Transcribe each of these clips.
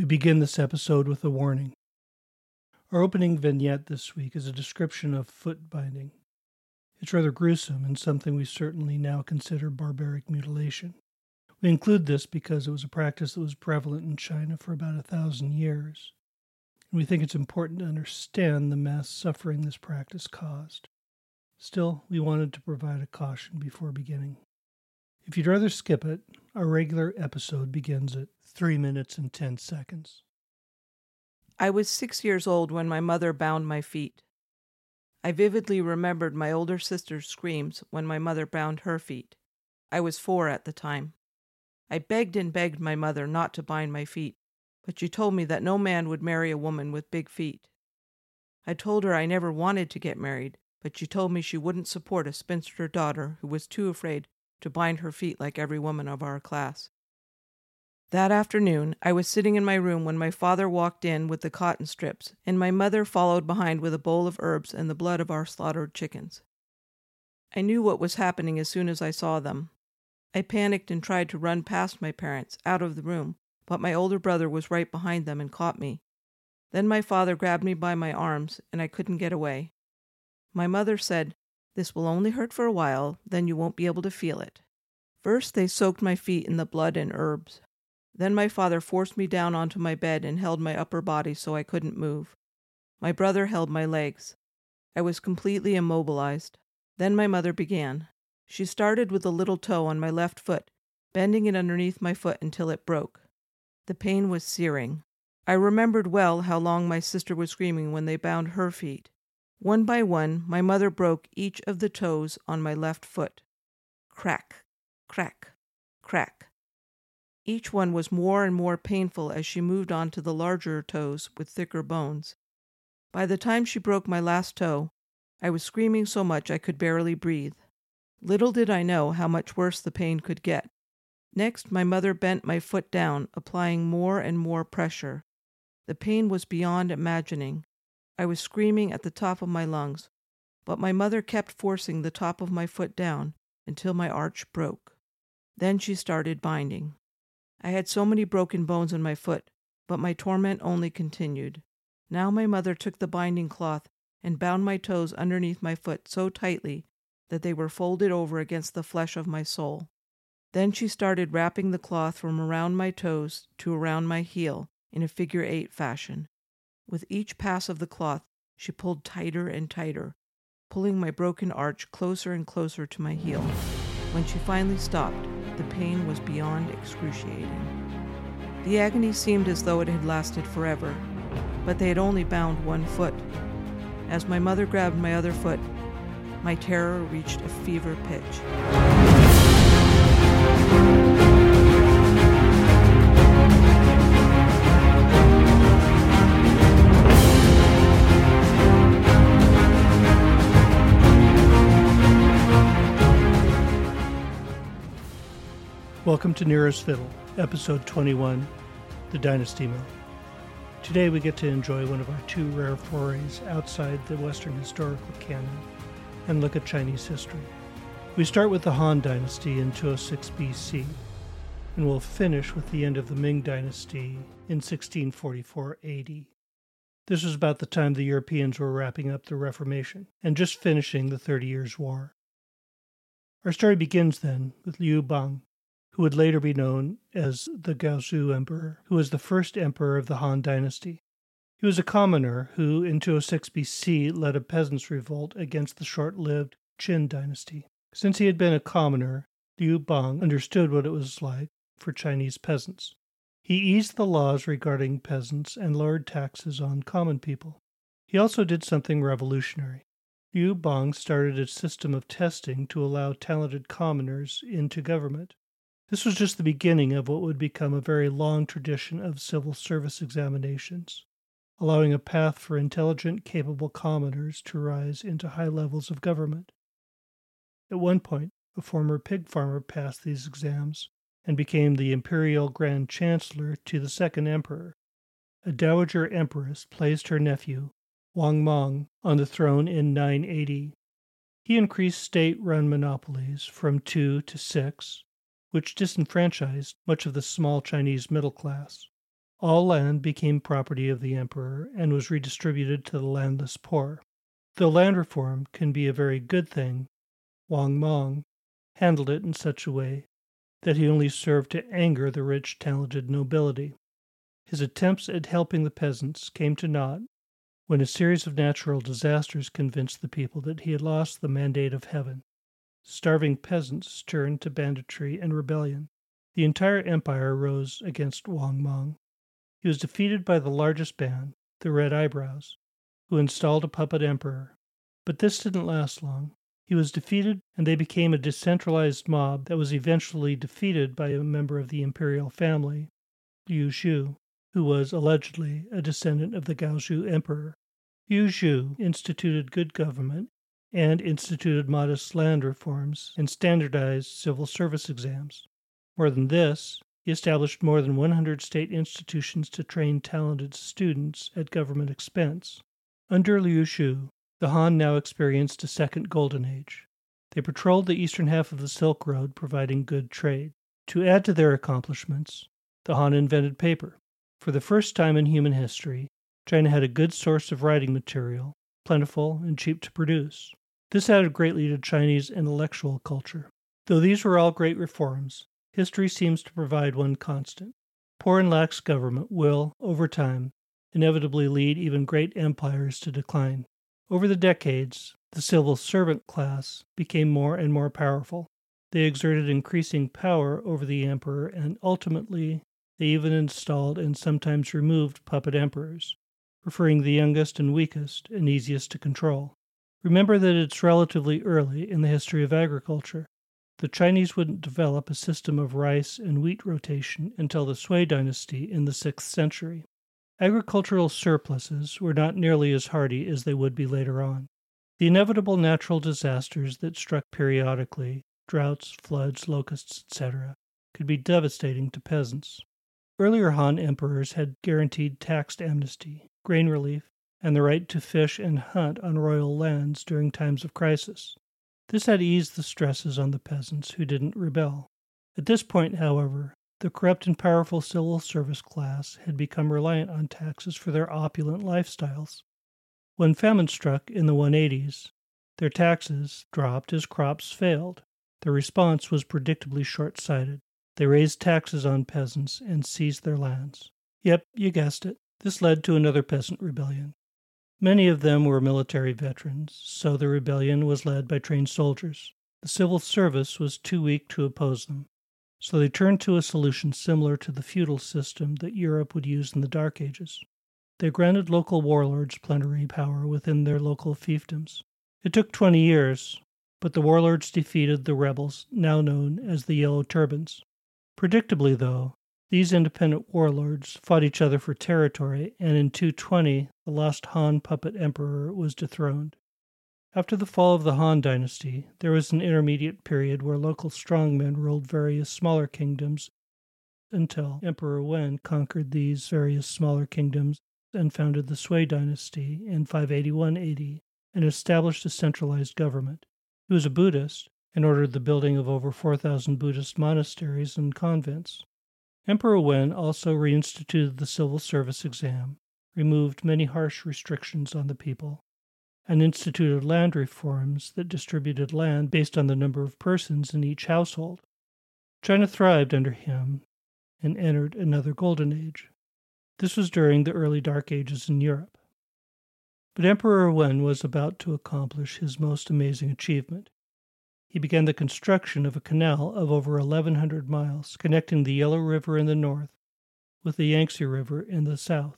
We begin this episode with a warning. Our opening vignette this week is a description of foot binding. It's rather gruesome and something we certainly now consider barbaric mutilation. We include this because it was a practice that was prevalent in China for about a thousand years. And we think it's important to understand the mass suffering this practice caused. Still, we wanted to provide a caution before beginning. If you'd rather skip it, our regular episode begins at 3 minutes and 10 seconds. I was six years old when my mother bound my feet. I vividly remembered my older sister's screams when my mother bound her feet. I was four at the time. I begged and begged my mother not to bind my feet, but she told me that no man would marry a woman with big feet. I told her I never wanted to get married, but she told me she wouldn't support a spinster daughter who was too afraid to bind her feet like every woman of our class. That afternoon, I was sitting in my room when my father walked in with the cotton strips, and my mother followed behind with a bowl of herbs and the blood of our slaughtered chickens. I knew what was happening as soon as I saw them. I panicked and tried to run past my parents, out of the room, but my older brother was right behind them and caught me. Then my father grabbed me by my arms, and I couldn't get away. My mother said, This will only hurt for a while, then you won't be able to feel it. First, they soaked my feet in the blood and herbs. Then my father forced me down onto my bed and held my upper body so I couldn't move. My brother held my legs. I was completely immobilized. Then my mother began. She started with the little toe on my left foot, bending it underneath my foot until it broke. The pain was searing. I remembered well how long my sister was screaming when they bound her feet. One by one, my mother broke each of the toes on my left foot. Crack, crack, crack. Each one was more and more painful as she moved on to the larger toes with thicker bones. By the time she broke my last toe, I was screaming so much I could barely breathe. Little did I know how much worse the pain could get. Next, my mother bent my foot down, applying more and more pressure. The pain was beyond imagining. I was screaming at the top of my lungs, but my mother kept forcing the top of my foot down until my arch broke. Then she started binding. I had so many broken bones in my foot, but my torment only continued. Now my mother took the binding cloth and bound my toes underneath my foot so tightly that they were folded over against the flesh of my sole. Then she started wrapping the cloth from around my toes to around my heel in a figure eight fashion. With each pass of the cloth, she pulled tighter and tighter, pulling my broken arch closer and closer to my heel. When she finally stopped, the pain was beyond excruciating. The agony seemed as though it had lasted forever, but they had only bound one foot. As my mother grabbed my other foot, my terror reached a fever pitch. Welcome to Nero's Fiddle, episode 21 The Dynasty Mill. Today we get to enjoy one of our two rare forays outside the Western historical canon and look at Chinese history. We start with the Han Dynasty in 206 BC, and we'll finish with the end of the Ming Dynasty in 1644 AD. This was about the time the Europeans were wrapping up the Reformation and just finishing the Thirty Years' War. Our story begins then with Liu Bang, who would later be known as the Gaozu Emperor, who was the first emperor of the Han Dynasty. He was a commoner who, in 206 BC, led a peasants' revolt against the short lived Qin Dynasty. Since he had been a commoner, Liu Bang understood what it was like for Chinese peasants. He eased the laws regarding peasants and lowered taxes on common people. He also did something revolutionary. Liu Bang started a system of testing to allow talented commoners into government. This was just the beginning of what would become a very long tradition of civil service examinations, allowing a path for intelligent, capable commoners to rise into high levels of government. At one point, a former pig farmer passed these exams and became the imperial grand chancellor to the second emperor. A dowager empress placed her nephew, Wang Mang, on the throne in 980. He increased state run monopolies from two to six which disenfranchised much of the small Chinese middle class. All land became property of the emperor and was redistributed to the landless poor. Though land reform can be a very good thing, Wang Mang handled it in such a way that he only served to anger the rich, talented nobility. His attempts at helping the peasants came to naught when a series of natural disasters convinced the people that he had lost the mandate of heaven. Starving peasants turned to banditry and rebellion. The entire empire rose against Wang Mang. He was defeated by the largest band, the Red Eyebrows, who installed a puppet emperor. But this didn't last long. He was defeated, and they became a decentralized mob that was eventually defeated by a member of the imperial family, Liu Zhu, who was allegedly a descendant of the Gaozu emperor. Liu Zhu instituted good government and instituted modest land reforms and standardized civil service exams. More than this, he established more than 100 state institutions to train talented students at government expense. Under Liu Zhu, the Han now experienced a second golden age. They patrolled the eastern half of the Silk Road, providing good trade. To add to their accomplishments, the Han invented paper. For the first time in human history, China had a good source of writing material, plentiful and cheap to produce. This added greatly to Chinese intellectual culture. Though these were all great reforms, history seems to provide one constant. Poor and lax government will, over time, inevitably lead even great empires to decline. Over the decades, the civil servant class became more and more powerful. They exerted increasing power over the emperor, and ultimately, they even installed and sometimes removed puppet emperors, preferring the youngest and weakest and easiest to control. Remember that it's relatively early in the history of agriculture. The Chinese wouldn't develop a system of rice and wheat rotation until the Sui dynasty in the 6th century. Agricultural surpluses were not nearly as hardy as they would be later on. The inevitable natural disasters that struck periodically droughts, floods, locusts, etc. could be devastating to peasants. Earlier Han emperors had guaranteed tax amnesty, grain relief, and the right to fish and hunt on royal lands during times of crisis. This had eased the stresses on the peasants who didn't rebel. At this point, however, the corrupt and powerful civil service class had become reliant on taxes for their opulent lifestyles. When famine struck in the 180s, their taxes dropped as crops failed. Their response was predictably short sighted. They raised taxes on peasants and seized their lands. Yep, you guessed it. This led to another peasant rebellion. Many of them were military veterans, so the rebellion was led by trained soldiers. The civil service was too weak to oppose them. So they turned to a solution similar to the feudal system that Europe would use in the Dark Ages. They granted local warlords plenary power within their local fiefdoms. It took 20 years, but the warlords defeated the rebels, now known as the Yellow Turbans. Predictably, though, these independent warlords fought each other for territory, and in 220 the last Han puppet emperor was dethroned. After the fall of the Han dynasty, there was an intermediate period where local strongmen ruled various smaller kingdoms until Emperor Wen conquered these various smaller kingdoms and founded the Sui dynasty in 581 AD and established a centralized government. He was a Buddhist and ordered the building of over 4,000 Buddhist monasteries and convents. Emperor Wen also reinstituted the civil service exam, removed many harsh restrictions on the people, and instituted land reforms that distributed land based on the number of persons in each household. China thrived under him and entered another golden age. This was during the early Dark Ages in Europe. But Emperor Wen was about to accomplish his most amazing achievement. He began the construction of a canal of over 1,100 miles connecting the Yellow River in the north with the Yangtze River in the south.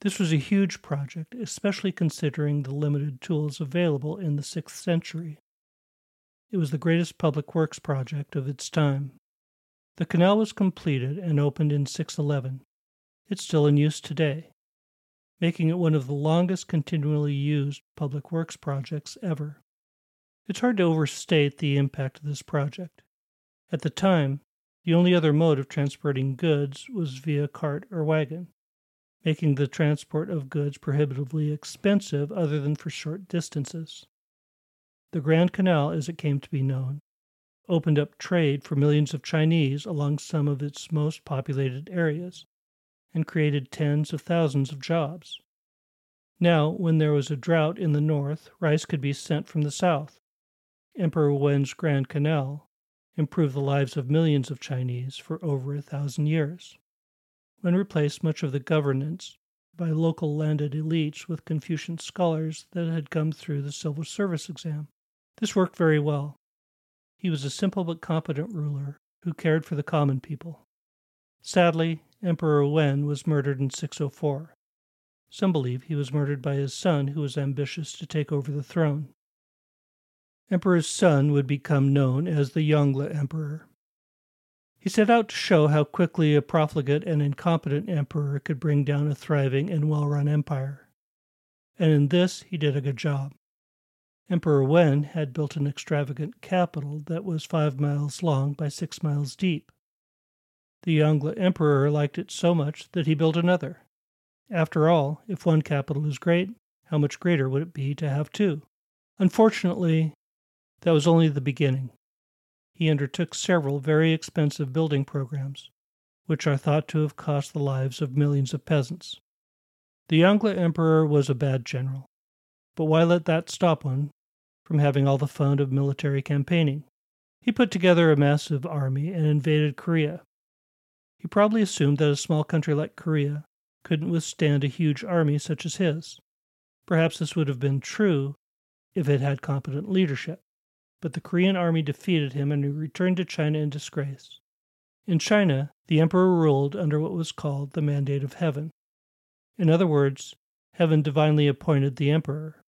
This was a huge project, especially considering the limited tools available in the 6th century. It was the greatest public works project of its time. The canal was completed and opened in 611. It's still in use today, making it one of the longest continually used public works projects ever. It's hard to overstate the impact of this project. At the time, the only other mode of transporting goods was via cart or wagon making the transport of goods prohibitively expensive other than for short distances. The Grand Canal, as it came to be known, opened up trade for millions of Chinese along some of its most populated areas, and created tens of thousands of jobs. Now, when there was a drought in the north, rice could be sent from the south. Emperor Wen's Grand Canal improved the lives of millions of Chinese for over a thousand years. Wen replaced much of the governance by local landed elites with Confucian scholars that had come through the civil service exam. This worked very well. He was a simple but competent ruler who cared for the common people. Sadly, Emperor Wen was murdered in 604. Some believe he was murdered by his son, who was ambitious to take over the throne. Emperor's son would become known as the Yongle Emperor. He set out to show how quickly a profligate and incompetent emperor could bring down a thriving and well run empire. And in this he did a good job. Emperor Wen had built an extravagant capital that was five miles long by six miles deep. The Yongle Emperor liked it so much that he built another. After all, if one capital is great, how much greater would it be to have two? Unfortunately, that was only the beginning he undertook several very expensive building programs, which are thought to have cost the lives of millions of peasants. The Yongle Emperor was a bad general, but why let that stop one from having all the fun of military campaigning? He put together a massive army and invaded Korea. He probably assumed that a small country like Korea couldn't withstand a huge army such as his. Perhaps this would have been true if it had competent leadership but the Korean army defeated him and he returned to China in disgrace. In China, the emperor ruled under what was called the mandate of heaven. In other words, heaven divinely appointed the emperor.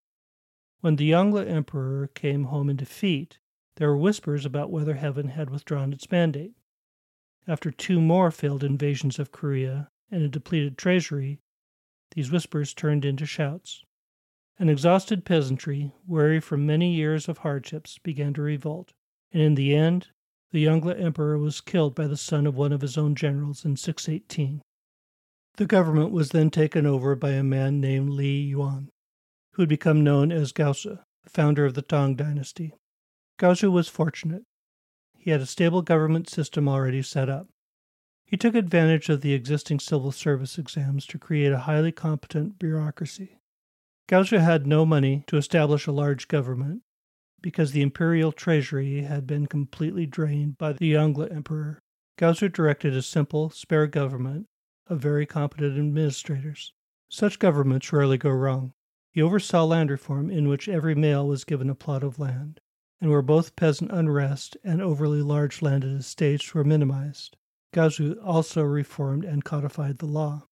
When the Yongle emperor came home in defeat, there were whispers about whether heaven had withdrawn its mandate. After two more failed invasions of Korea and a depleted treasury, these whispers turned into shouts. An exhausted peasantry, weary from many years of hardships, began to revolt, and in the end the Yongle emperor was killed by the son of one of his own generals in 618. The government was then taken over by a man named Li Yuan, who had become known as Gaozi, the founder of the Tang dynasty. Gaozi was fortunate. He had a stable government system already set up. He took advantage of the existing civil service exams to create a highly competent bureaucracy. Gaozi had no money to establish a large government because the imperial treasury had been completely drained by the Yongle emperor. Gaozi directed a simple, spare government of very competent administrators. Such governments rarely go wrong. He oversaw land reform in which every male was given a plot of land, and where both peasant unrest and overly large landed estates were minimized. Gaozi also reformed and codified the law.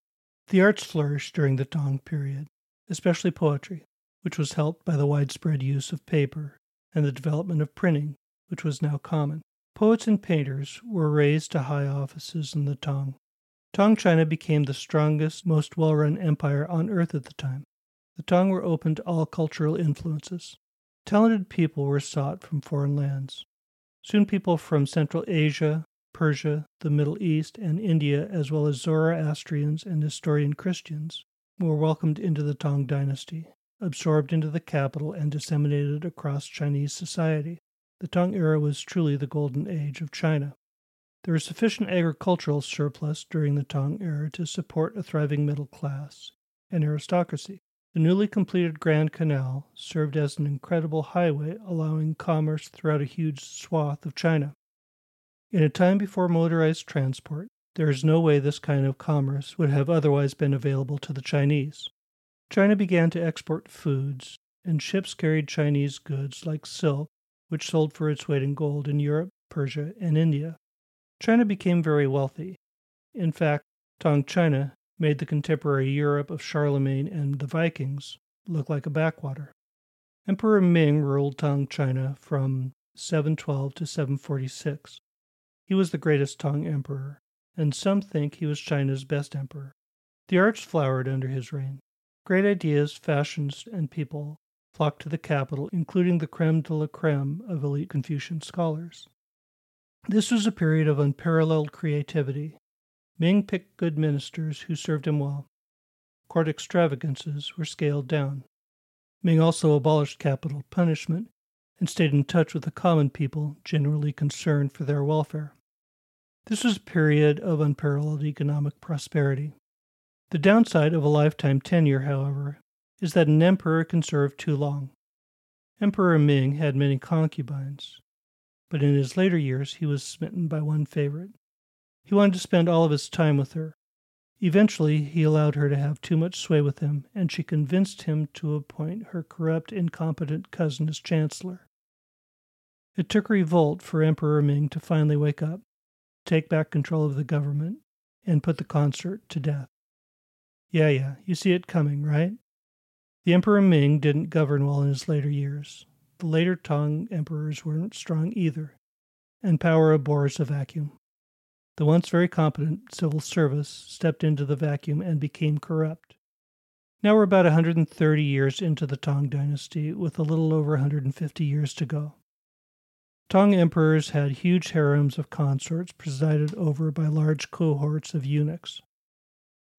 The arts flourished during the Tang period especially poetry, which was helped by the widespread use of paper and the development of printing, which was now common. Poets and painters were raised to high offices in the Tang. Tang China became the strongest, most well run empire on earth at the time. The Tang were open to all cultural influences. Talented people were sought from foreign lands. Soon people from Central Asia, Persia, the Middle East, and India, as well as Zoroastrians and Nestorian Christians, were welcomed into the Tang dynasty, absorbed into the capital, and disseminated across Chinese society. The Tang era was truly the golden age of China. There was sufficient agricultural surplus during the Tang era to support a thriving middle class and aristocracy. The newly completed Grand Canal served as an incredible highway, allowing commerce throughout a huge swath of China. In a time before motorized transport, there is no way this kind of commerce would have otherwise been available to the Chinese. China began to export foods, and ships carried Chinese goods like silk, which sold for its weight in gold in Europe, Persia, and India. China became very wealthy. In fact, Tang China made the contemporary Europe of Charlemagne and the Vikings look like a backwater. Emperor Ming ruled Tang China from 712 to 746. He was the greatest Tang emperor and some think he was China's best emperor. The arts flowered under his reign. Great ideas, fashions, and people flocked to the capital, including the creme de la creme of elite Confucian scholars. This was a period of unparalleled creativity. Ming picked good ministers who served him well. Court extravagances were scaled down. Ming also abolished capital punishment and stayed in touch with the common people, generally concerned for their welfare. This was a period of unparalleled economic prosperity. The downside of a lifetime tenure, however, is that an emperor can serve too long. Emperor Ming had many concubines, but in his later years he was smitten by one favorite. He wanted to spend all of his time with her. Eventually, he allowed her to have too much sway with him, and she convinced him to appoint her corrupt, incompetent cousin as chancellor. It took revolt for Emperor Ming to finally wake up, take back control of the government, and put the consort to death. Yeah, yeah, you see it coming, right? The Emperor Ming didn't govern well in his later years. The later Tang emperors weren't strong either, and power abhors a vacuum. The once very competent civil service stepped into the vacuum and became corrupt. Now we're about 130 years into the Tang dynasty, with a little over 150 years to go. Tang emperors had huge harems of consorts presided over by large cohorts of eunuchs.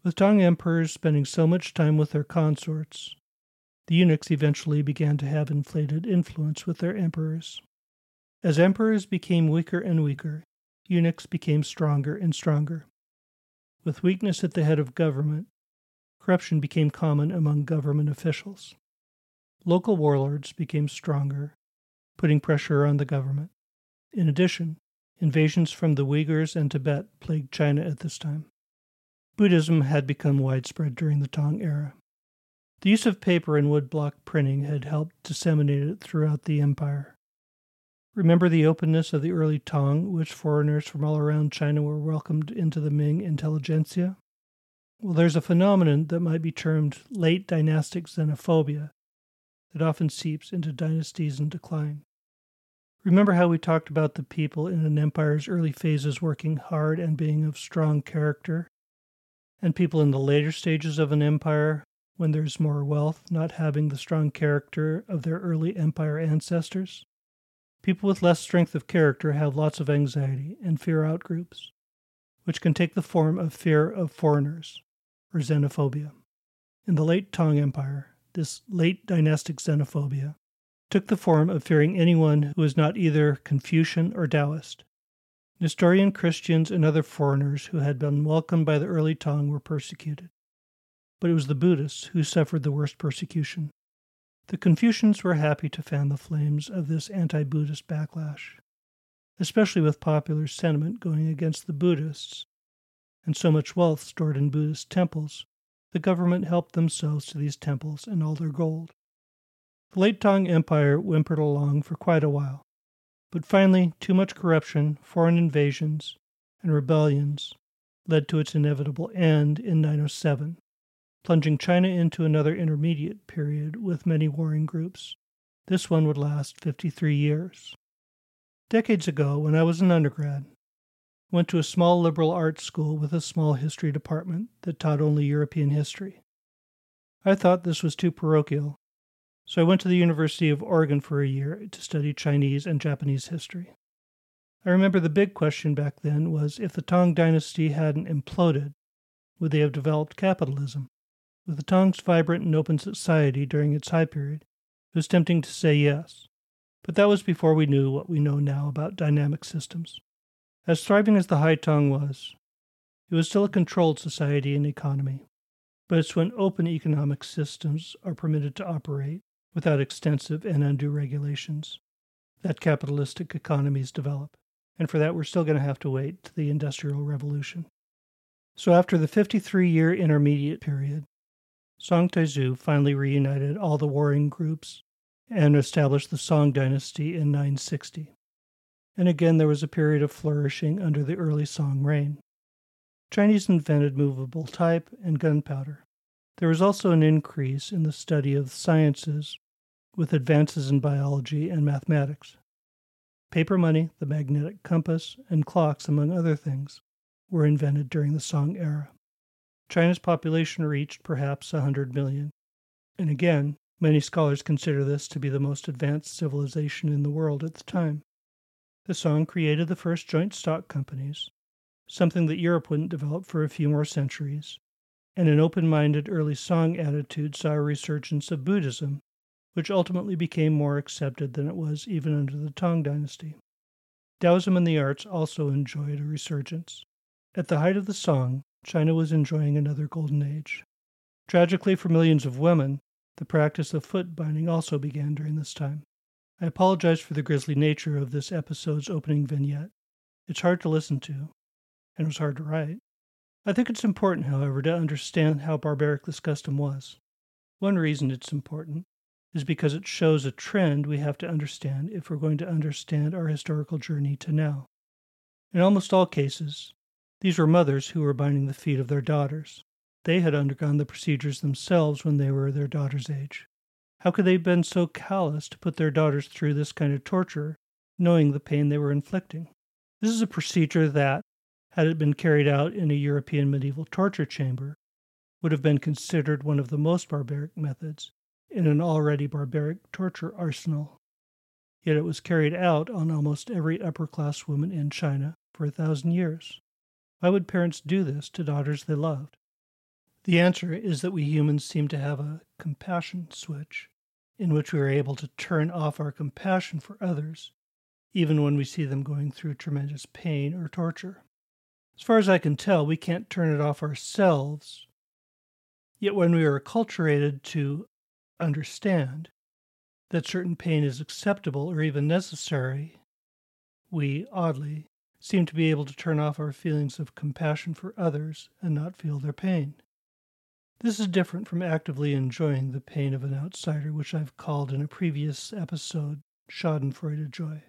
With Tang emperors spending so much time with their consorts, the eunuchs eventually began to have inflated influence with their emperors. As emperors became weaker and weaker, eunuchs became stronger and stronger. With weakness at the head of government, corruption became common among government officials. Local warlords became stronger, putting pressure on the government. In addition, invasions from the Uyghurs and Tibet plagued China at this time. Buddhism had become widespread during the Tang era. The use of paper and woodblock printing had helped disseminate it throughout the empire. Remember the openness of the early Tang, which foreigners from all around China were welcomed into the Ming intelligentsia? Well, there's a phenomenon that might be termed late dynastic xenophobia that often seeps into dynasties in decline. Remember how we talked about the people in an empire's early phases working hard and being of strong character, and people in the later stages of an empire, when there's more wealth, not having the strong character of their early empire ancestors? People with less strength of character have lots of anxiety and fear outgroups, which can take the form of fear of foreigners, or xenophobia. In the late Tang Empire, this late dynastic xenophobia took the form of fearing anyone who was not either Confucian or Taoist. Nestorian Christians and other foreigners who had been welcomed by the early Tang were persecuted. But it was the Buddhists who suffered the worst persecution. The Confucians were happy to fan the flames of this anti Buddhist backlash, especially with popular sentiment going against the Buddhists and so much wealth stored in Buddhist temples. The government helped themselves to these temples and all their gold. The late Tang Empire whimpered along for quite a while, but finally, too much corruption, foreign invasions, and rebellions led to its inevitable end in 907 plunging China into another intermediate period with many warring groups. This one would last 53 years. Decades ago, when I was an undergrad, went to a small liberal arts school with a small history department that taught only European history. I thought this was too parochial, so I went to the University of Oregon for a year to study Chinese and Japanese history. I remember the big question back then was if the Tang dynasty hadn't imploded, would they have developed capitalism? With the Tang's vibrant and open society during its high period, it was tempting to say yes. But that was before we knew what we know now about dynamic systems. As thriving as the High was, it was still a controlled society and economy. But it's when open economic systems are permitted to operate without extensive and undue regulations that capitalistic economies develop. And for that, we're still going to have to wait to the Industrial Revolution. So, after the 53 year intermediate period, Song Taizu finally reunited all the warring groups and established the Song dynasty in 960. And again, there was a period of flourishing under the early Song reign. Chinese invented movable type and gunpowder. There was also an increase in the study of sciences with advances in biology and mathematics. Paper money, the magnetic compass, and clocks, among other things, were invented during the Song era. China's population reached perhaps a 100 million. And again, many scholars consider this to be the most advanced civilization in the world at the time. The Song created the first joint stock companies, something that Europe wouldn't develop for a few more centuries, and an open minded early Song attitude saw a resurgence of Buddhism, which ultimately became more accepted than it was even under the Tang dynasty. Taoism and the arts also enjoyed a resurgence. At the height of the Song, China was enjoying another golden age. Tragically, for millions of women, the practice of foot binding also began during this time. I apologize for the grisly nature of this episode's opening vignette. It's hard to listen to, and it was hard to write. I think it's important, however, to understand how barbaric this custom was. One reason it's important is because it shows a trend we have to understand if we're going to understand our historical journey to now. In almost all cases, these were mothers who were binding the feet of their daughters. They had undergone the procedures themselves when they were their daughter's age. How could they have been so callous to put their daughters through this kind of torture, knowing the pain they were inflicting? This is a procedure that, had it been carried out in a European medieval torture chamber, would have been considered one of the most barbaric methods in an already barbaric torture arsenal. Yet it was carried out on almost every upper class woman in China for a thousand years. Why would parents do this to daughters they loved? The answer is that we humans seem to have a compassion switch in which we are able to turn off our compassion for others, even when we see them going through tremendous pain or torture. As far as I can tell, we can't turn it off ourselves. Yet when we are acculturated to understand that certain pain is acceptable or even necessary, we, oddly, seem to be able to turn off our feelings of compassion for others and not feel their pain. This is different from actively enjoying the pain of an outsider, which I've called in a previous episode Schadenfreude joy.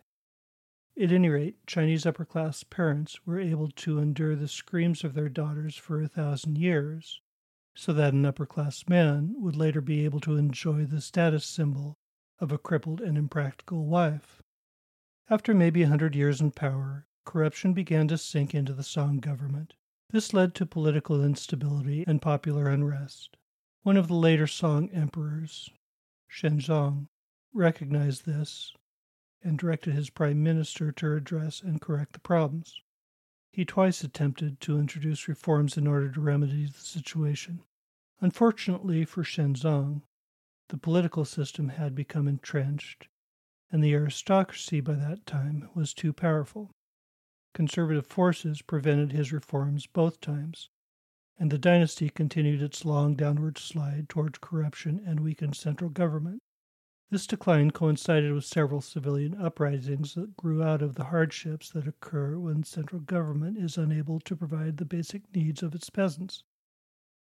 At any rate, Chinese upper class parents were able to endure the screams of their daughters for a thousand years, so that an upper class man would later be able to enjoy the status symbol of a crippled and impractical wife. After maybe a hundred years in power, corruption began to sink into the Song government. This led to political instability and popular unrest. One of the later Song emperors, Shenzong, recognized this and directed his prime minister to address and correct the problems. He twice attempted to introduce reforms in order to remedy the situation. Unfortunately for Shenzong, the political system had become entrenched, and the aristocracy by that time was too powerful. Conservative forces prevented his reforms both times, and the dynasty continued its long downward slide towards corruption and weakened central government. This decline coincided with several civilian uprisings that grew out of the hardships that occur when central government is unable to provide the basic needs of its peasants,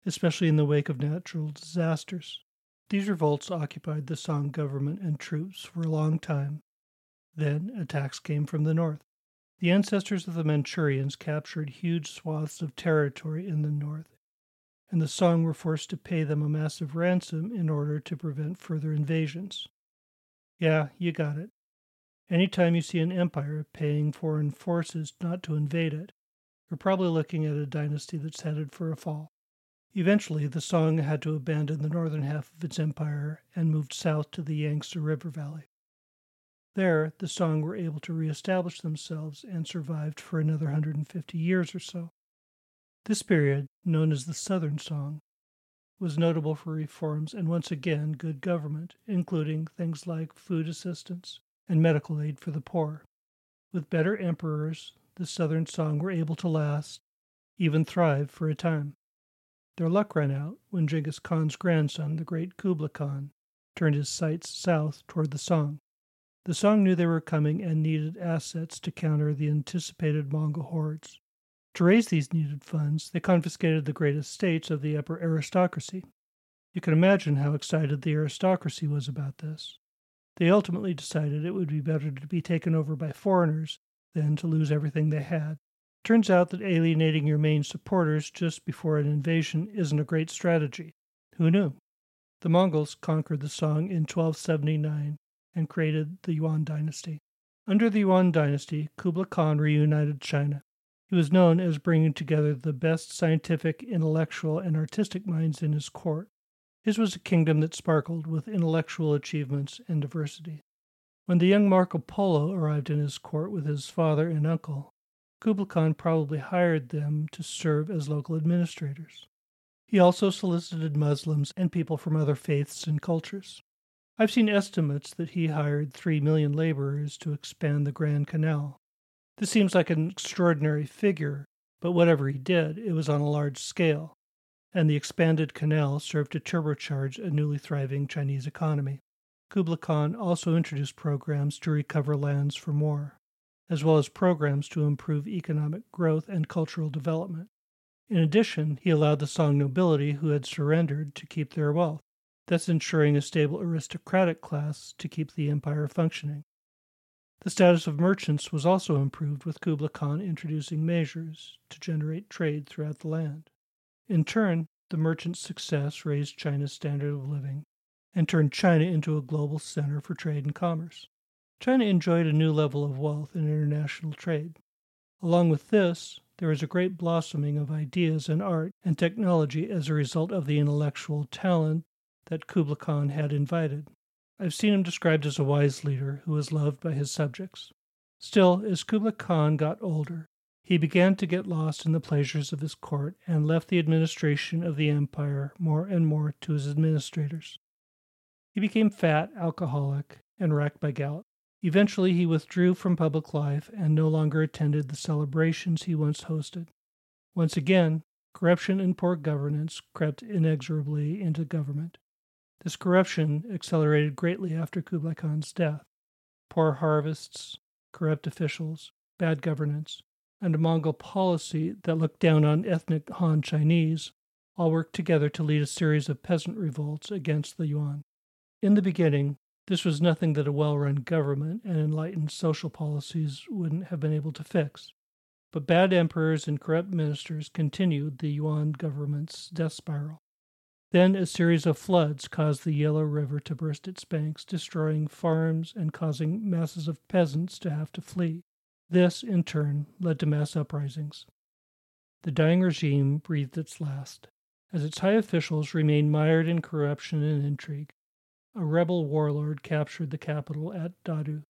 especially in the wake of natural disasters. These revolts occupied the Song government and troops for a long time. Then attacks came from the north. The ancestors of the Manchurians captured huge swaths of territory in the north, and the Song were forced to pay them a massive ransom in order to prevent further invasions. Yeah, you got it. Any time you see an empire paying foreign forces not to invade it, you're probably looking at a dynasty that's headed for a fall. Eventually, the Song had to abandon the northern half of its empire and moved south to the Yangtze River Valley. There, the Song were able to reestablish themselves and survived for another 150 years or so. This period, known as the Southern Song, was notable for reforms and once again good government, including things like food assistance and medical aid for the poor. With better emperors, the Southern Song were able to last, even thrive for a time. Their luck ran out when Genghis Khan's grandson, the great Kublai Khan, turned his sights south toward the Song. The Song knew they were coming and needed assets to counter the anticipated Mongol hordes. To raise these needed funds, they confiscated the great estates of the upper aristocracy. You can imagine how excited the aristocracy was about this. They ultimately decided it would be better to be taken over by foreigners than to lose everything they had. Turns out that alienating your main supporters just before an invasion isn't a great strategy. Who knew? The Mongols conquered the Song in 1279 and created the Yuan dynasty. Under the Yuan dynasty, Kublai Khan reunited China. He was known as bringing together the best scientific, intellectual, and artistic minds in his court. His was a kingdom that sparkled with intellectual achievements and diversity. When the young Marco Polo arrived in his court with his father and uncle, Kublai Khan probably hired them to serve as local administrators. He also solicited Muslims and people from other faiths and cultures. I've seen estimates that he hired 3 million laborers to expand the Grand Canal. This seems like an extraordinary figure, But whatever he did, it was on a large scale, and the expanded canal served to turbocharge a newly thriving Chinese economy. Kublai Khan also introduced programs to recover lands from war, as well as programs to improve economic growth and cultural development. In addition, he allowed the Song nobility who had surrendered to keep their wealth, thus ensuring a stable aristocratic class to keep the empire functioning. The status of merchants was also improved with Kublai Khan introducing measures to generate trade throughout the land. In turn, the merchants' success raised China's standard of living and turned China into a global center for trade and commerce. China enjoyed a new level of wealth in international trade. Along with this, there was a great blossoming of ideas and art and technology as a result of the intellectual talent that Kublai Khan had invited. I've seen him described as a wise leader who was loved by his subjects. Still, as Kublai Khan got older, he began to get lost in the pleasures of his court and left the administration of the empire more and more to his administrators. He became fat, alcoholic, and racked by gout. Eventually, he withdrew from public life and no longer attended the celebrations he once hosted. Once again, corruption and poor governance crept inexorably into government. This corruption accelerated greatly after Kublai Khan's death. Poor harvests, corrupt officials, bad governance, and a Mongol policy that looked down on ethnic Han Chinese all worked together to lead a series of peasant revolts against the Yuan. In the beginning, this was nothing that a well run government and enlightened social policies wouldn't have been able to fix. But bad emperors and corrupt ministers continued the Yuan government's death spiral. Then a series of floods caused the Yellow River to burst its banks, destroying farms and causing masses of peasants to have to flee. This, in turn, led to mass uprisings. The dying regime breathed its last, as its high officials remained mired in corruption and intrigue. A rebel warlord captured the capital at Dadu,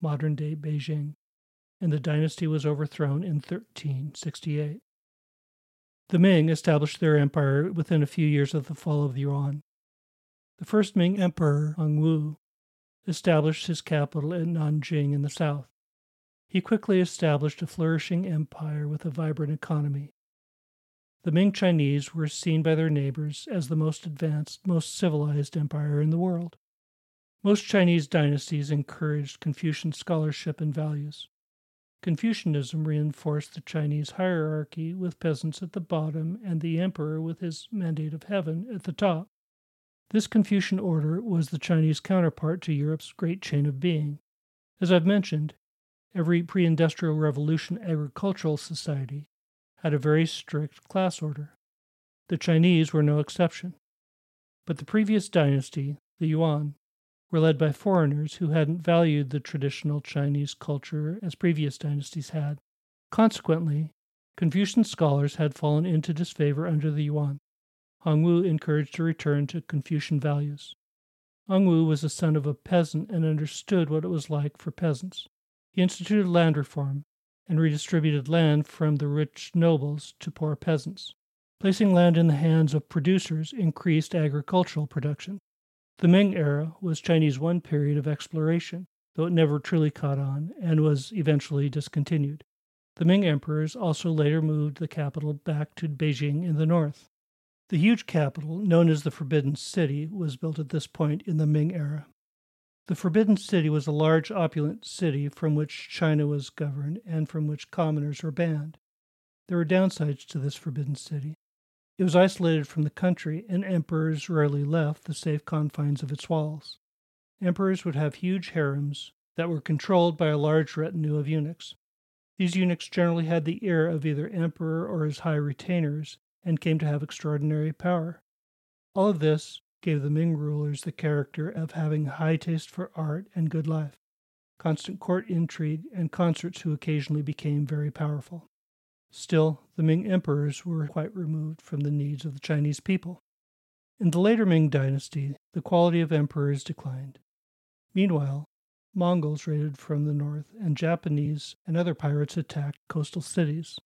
modern day Beijing, and the dynasty was overthrown in 1368. The Ming established their empire within a few years of the fall of the Yuan. The first Ming emperor, Hongwu, established his capital at Nanjing in the south. He quickly established a flourishing empire with a vibrant economy. The Ming Chinese were seen by their neighbors as the most advanced, most civilized empire in the world. Most Chinese dynasties encouraged Confucian scholarship and values. Confucianism reinforced the Chinese hierarchy with peasants at the bottom and the emperor with his mandate of heaven at the top. This Confucian order was the Chinese counterpart to Europe's great chain of being. As I've mentioned, every pre industrial revolution agricultural society had a very strict class order. The Chinese were no exception. But the previous dynasty, the Yuan, were led by foreigners who hadn't valued the traditional Chinese culture as previous dynasties had. Consequently, Confucian scholars had fallen into disfavor under the Yuan. Hongwu encouraged a return to Confucian values. Hongwu was the son of a peasant and understood what it was like for peasants. He instituted land reform and redistributed land from the rich nobles to poor peasants. Placing land in the hands of producers increased agricultural production. The Ming era was Chinese one period of exploration, though it never truly caught on and was eventually discontinued. The Ming emperors also later moved the capital back to Beijing in the north. The huge capital, known as the Forbidden City, was built at this point in the Ming era. The Forbidden City was a large, opulent city from which China was governed and from which commoners were banned. There were downsides to this Forbidden City. It was isolated from the country, and emperors rarely left the safe confines of its walls. Emperors would have huge harems that were controlled by a large retinue of eunuchs. These eunuchs generally had the ear of either emperor or his high retainers and came to have extraordinary power. All of this gave the Ming rulers the character of having high taste for art and good life, constant court intrigue, and consorts who occasionally became very powerful. Still, the Ming emperors were quite removed from the needs of the Chinese people. In the later Ming dynasty, the quality of emperors declined. Meanwhile, Mongols raided from the north, and Japanese and other pirates attacked coastal cities.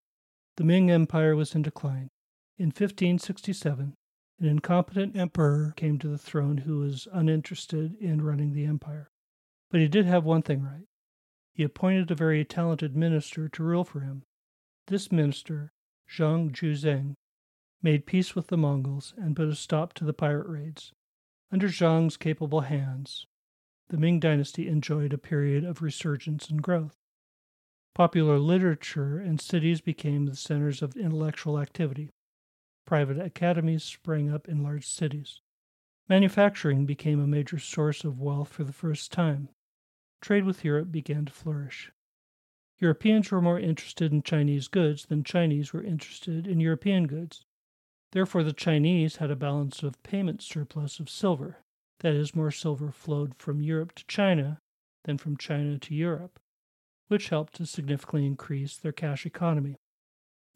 The Ming Empire was in decline. In 1567, an incompetent emperor came to the throne who was uninterested in running the empire. But he did have one thing right. He appointed a very talented minister to rule for him, this minister Zhang Juzheng, made peace with the Mongols and put a stop to the pirate raids. Under Zhang's capable hands, the Ming Dynasty enjoyed a period of resurgence and growth. Popular literature and cities became the centers of intellectual activity. Private academies sprang up in large cities. Manufacturing became a major source of wealth for the first time. Trade with Europe began to flourish. Europeans were more interested in Chinese goods than Chinese were interested in European goods. Therefore, the Chinese had a balance of payment surplus of silver. That is, more silver flowed from Europe to China than from China to Europe, which helped to significantly increase their cash economy.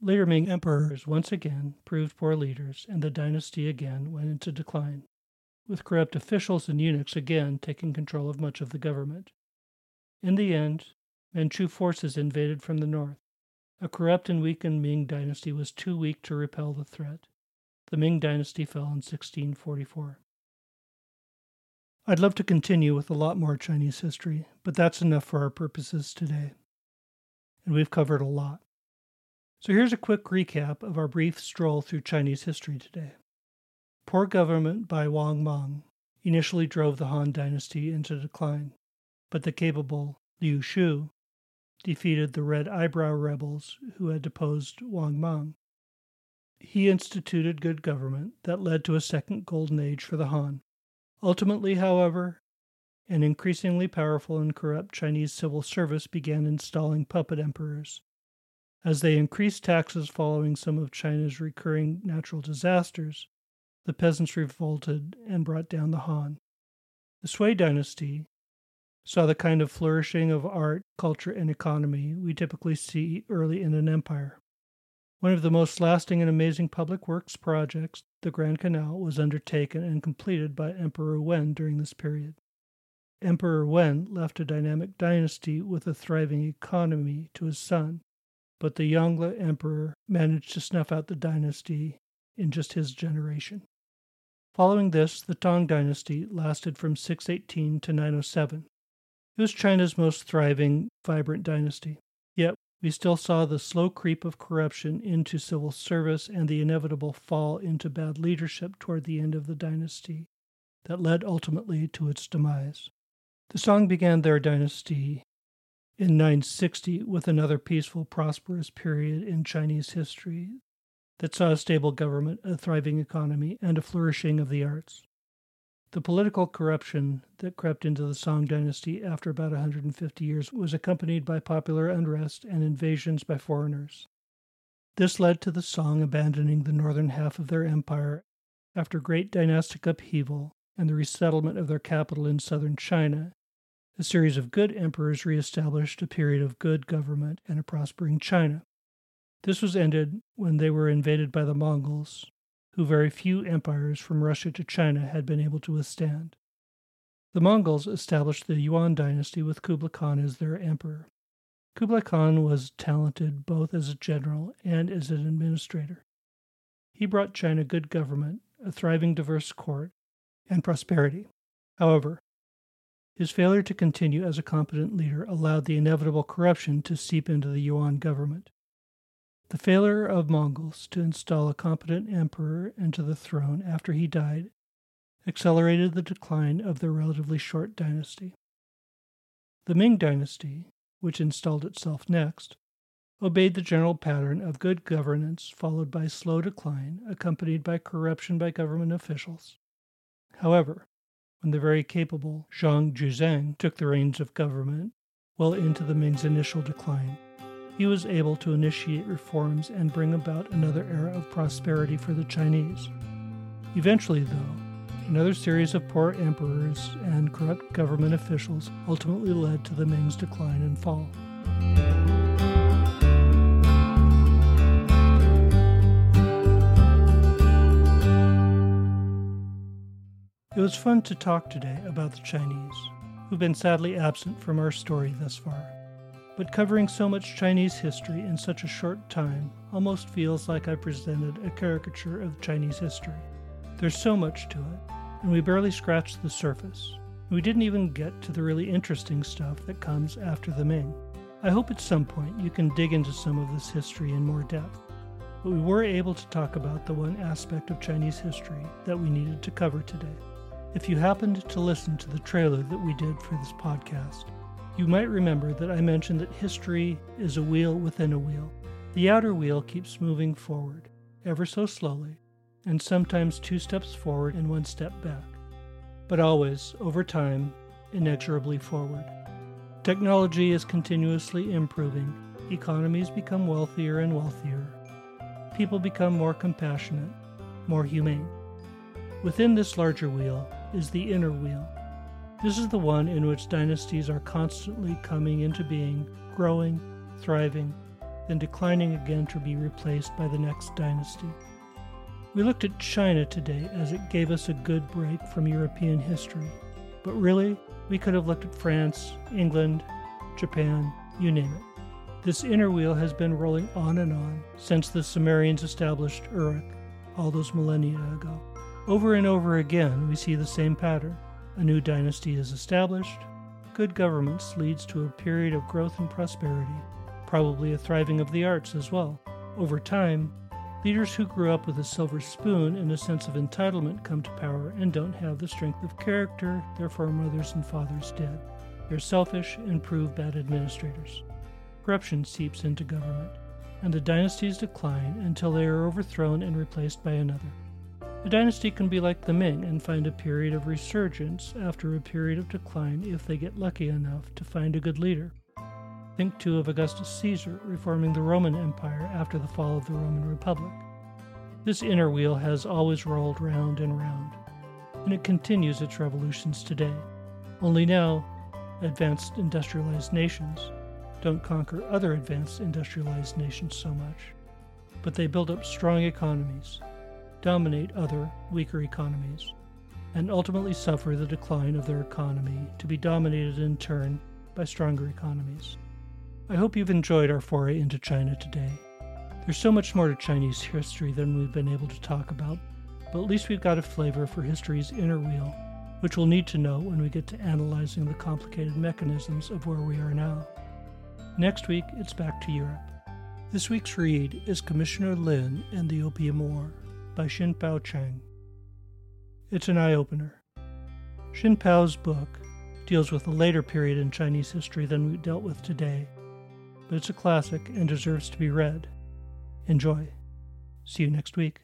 Later Ming emperors once again proved poor leaders, and the dynasty again went into decline, with corrupt officials and eunuchs again taking control of much of the government. In the end, Manchu forces invaded from the north. A corrupt and weakened Ming dynasty was too weak to repel the threat. The Ming dynasty fell in 1644. I'd love to continue with a lot more Chinese history, but that's enough for our purposes today. And we've covered a lot. So here's a quick recap of our brief stroll through Chinese history today. Poor government by Wang Mang initially drove the Han dynasty into decline, but the capable Liu Xiu defeated the Red Eyebrow rebels who had deposed Wang Mang. He instituted good government that led to a second golden age for the Han. Ultimately, however, an increasingly powerful and corrupt Chinese civil service began installing puppet emperors as they increased taxes following some of China's recurring natural disasters, the peasants revolted and brought down the Han. The Sui dynasty saw the kind of flourishing of art, culture, and economy we typically see early in an empire. One of the most lasting and amazing public works projects, the Grand Canal, was undertaken and completed by Emperor Wen during this period. Emperor Wen left a dynamic dynasty with a thriving economy to his son, but the Yongle emperor managed to snuff out the dynasty in just his generation. Following this, the Tang dynasty lasted from 618 to 907. It was China's most thriving, vibrant dynasty. Yet, we still saw the slow creep of corruption into civil service and the inevitable fall into bad leadership toward the end of the dynasty that led ultimately to its demise. The Song began their dynasty in 960 with another peaceful, prosperous period in Chinese history that saw a stable government, a thriving economy, and a flourishing of the arts. The political corruption that crept into the Song dynasty after about 150 years was accompanied by popular unrest and invasions by foreigners. This led to the Song abandoning the northern half of their empire after great dynastic upheaval and the resettlement of their capital in southern China a series of good emperors reestablished a period of good government and a prospering China. This was ended when they were invaded by the Mongols, who very few empires from Russia to China had been able to withstand. The Mongols established the Yuan dynasty with Kublai Khan as their emperor. Kublai Khan was talented both as a general and as an administrator. He brought China good government, a thriving diverse court, and prosperity. However, his failure to continue as a competent leader allowed the inevitable corruption to seep into the Yuan government. The failure of Mongols to install a competent emperor into the throne after he died accelerated the decline of their relatively short dynasty. The Ming dynasty, which installed itself next, obeyed the general pattern of good governance followed by slow decline accompanied by corruption by government officials. However, when the very capable Zhang Juzheng took the reins of government well into the Ming's initial decline. He was able to initiate reforms and bring about another era of prosperity for the Chinese. Eventually, though, another series of poor emperors and corrupt government officials ultimately led to the Ming's decline and fall. It was fun to talk today about the Chinese, who've been sadly absent from our story thus far. But covering so much Chinese history in such a short time almost feels like I presented a caricature of Chinese history. There's so much to it, and we barely scratched the surface. We didn't even get to the really interesting stuff that comes after the Ming. I hope at some point you can dig into some of this history in more depth. but we were able to talk about the one aspect of Chinese history that we needed to cover today. If you happened to listen to the trailer that we did for this podcast, you might remember that I mentioned that history is a wheel within a wheel. The outer wheel keeps moving forward, ever so slowly, and sometimes two steps forward and one step back, but always, over time, inexorably forward. Technology is continuously improving, economies become wealthier and wealthier, people become more compassionate, more humane. Within this larger wheel is the inner wheel. This is the one in which dynasties are constantly coming into being, growing, thriving, then declining again to be replaced by the next dynasty. We looked at China today as it gave us a good break from European history, but really, we could have looked at France, England, Japan, you name it. This inner wheel has been rolling on and on since the Sumerians established Uruk all those millennia ago. Over and over again, we see the same pattern. A new dynasty is established, good governance leads to a period of growth and prosperity, probably a thriving of the arts as well. Over time, leaders who grew up with a silver spoon and a sense of entitlement come to power and don't have the strength of character their foremothers and fathers did. They're selfish and prove bad administrators. Corruption seeps into government, and the dynasties decline until they are overthrown and replaced by another. A dynasty can be like the Ming and find a period of resurgence after a period of decline if they get lucky enough to find a good leader. Think too of Augustus Caesar reforming the Roman Empire after the fall of the Roman Republic. This inner wheel has always rolled round and round, and it continues its revolutions today. Only now, advanced industrialized nations don't conquer other advanced industrialized nations so much, but they build up strong economies, dominate other weaker economies, and ultimately suffer the decline of their economy to be dominated in turn by stronger economies. I hope you've enjoyed our foray into China today. There's so much more to Chinese history than we've been able to talk about, but at least we've got a flavor for history's inner wheel, which we'll need to know when we get to analyzing the complicated mechanisms of where we are now. Next week, it's back to Europe. This week's read is Commissioner Lin and the Opium War by Hsin-pao Chang. It's an eye opener. Hsin-pao's book deals with a later period in Chinese history than we dealt with today, but it's a classic and deserves to be read. Enjoy. See you next week.